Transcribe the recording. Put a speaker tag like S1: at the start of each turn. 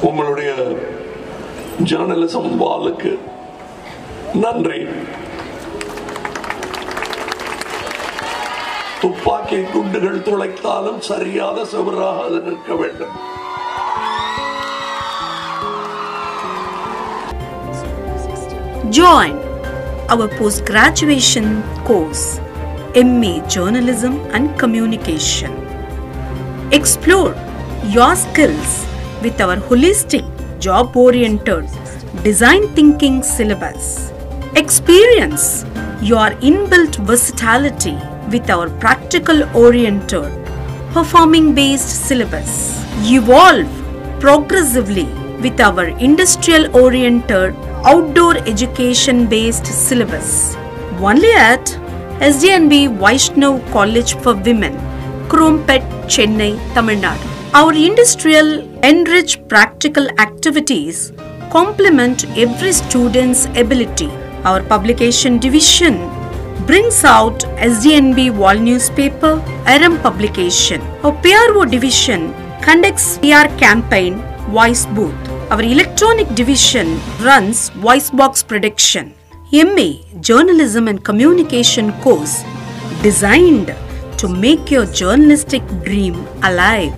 S1: உங்களுடைய ஜேர்னலிசம் வாளுக்கு நன்றி துப்பாக்கி குண்டுகள் துளைத்தாலும் சரியாத செவராக அது நிற்க வேண்டும்
S2: Join our post graduation course MA Journalism and Communication. Explore your skills with our holistic, job oriented design thinking syllabus. Experience your inbuilt versatility with our practical oriented performing based syllabus. Evolve progressively with our industrial oriented outdoor education based syllabus. Only at SDNB Vaishnav College for Women, Chromepet, Chennai, Tamil Nadu. Our industrial enriched practical activities complement every student's ability. Our publication division brings out SDNB wall newspaper, RM publication. Our PRO division conducts PR campaign, voice booth. Our electronic division runs voice box prediction. MA Journalism and Communication course designed to make your journalistic dream alive.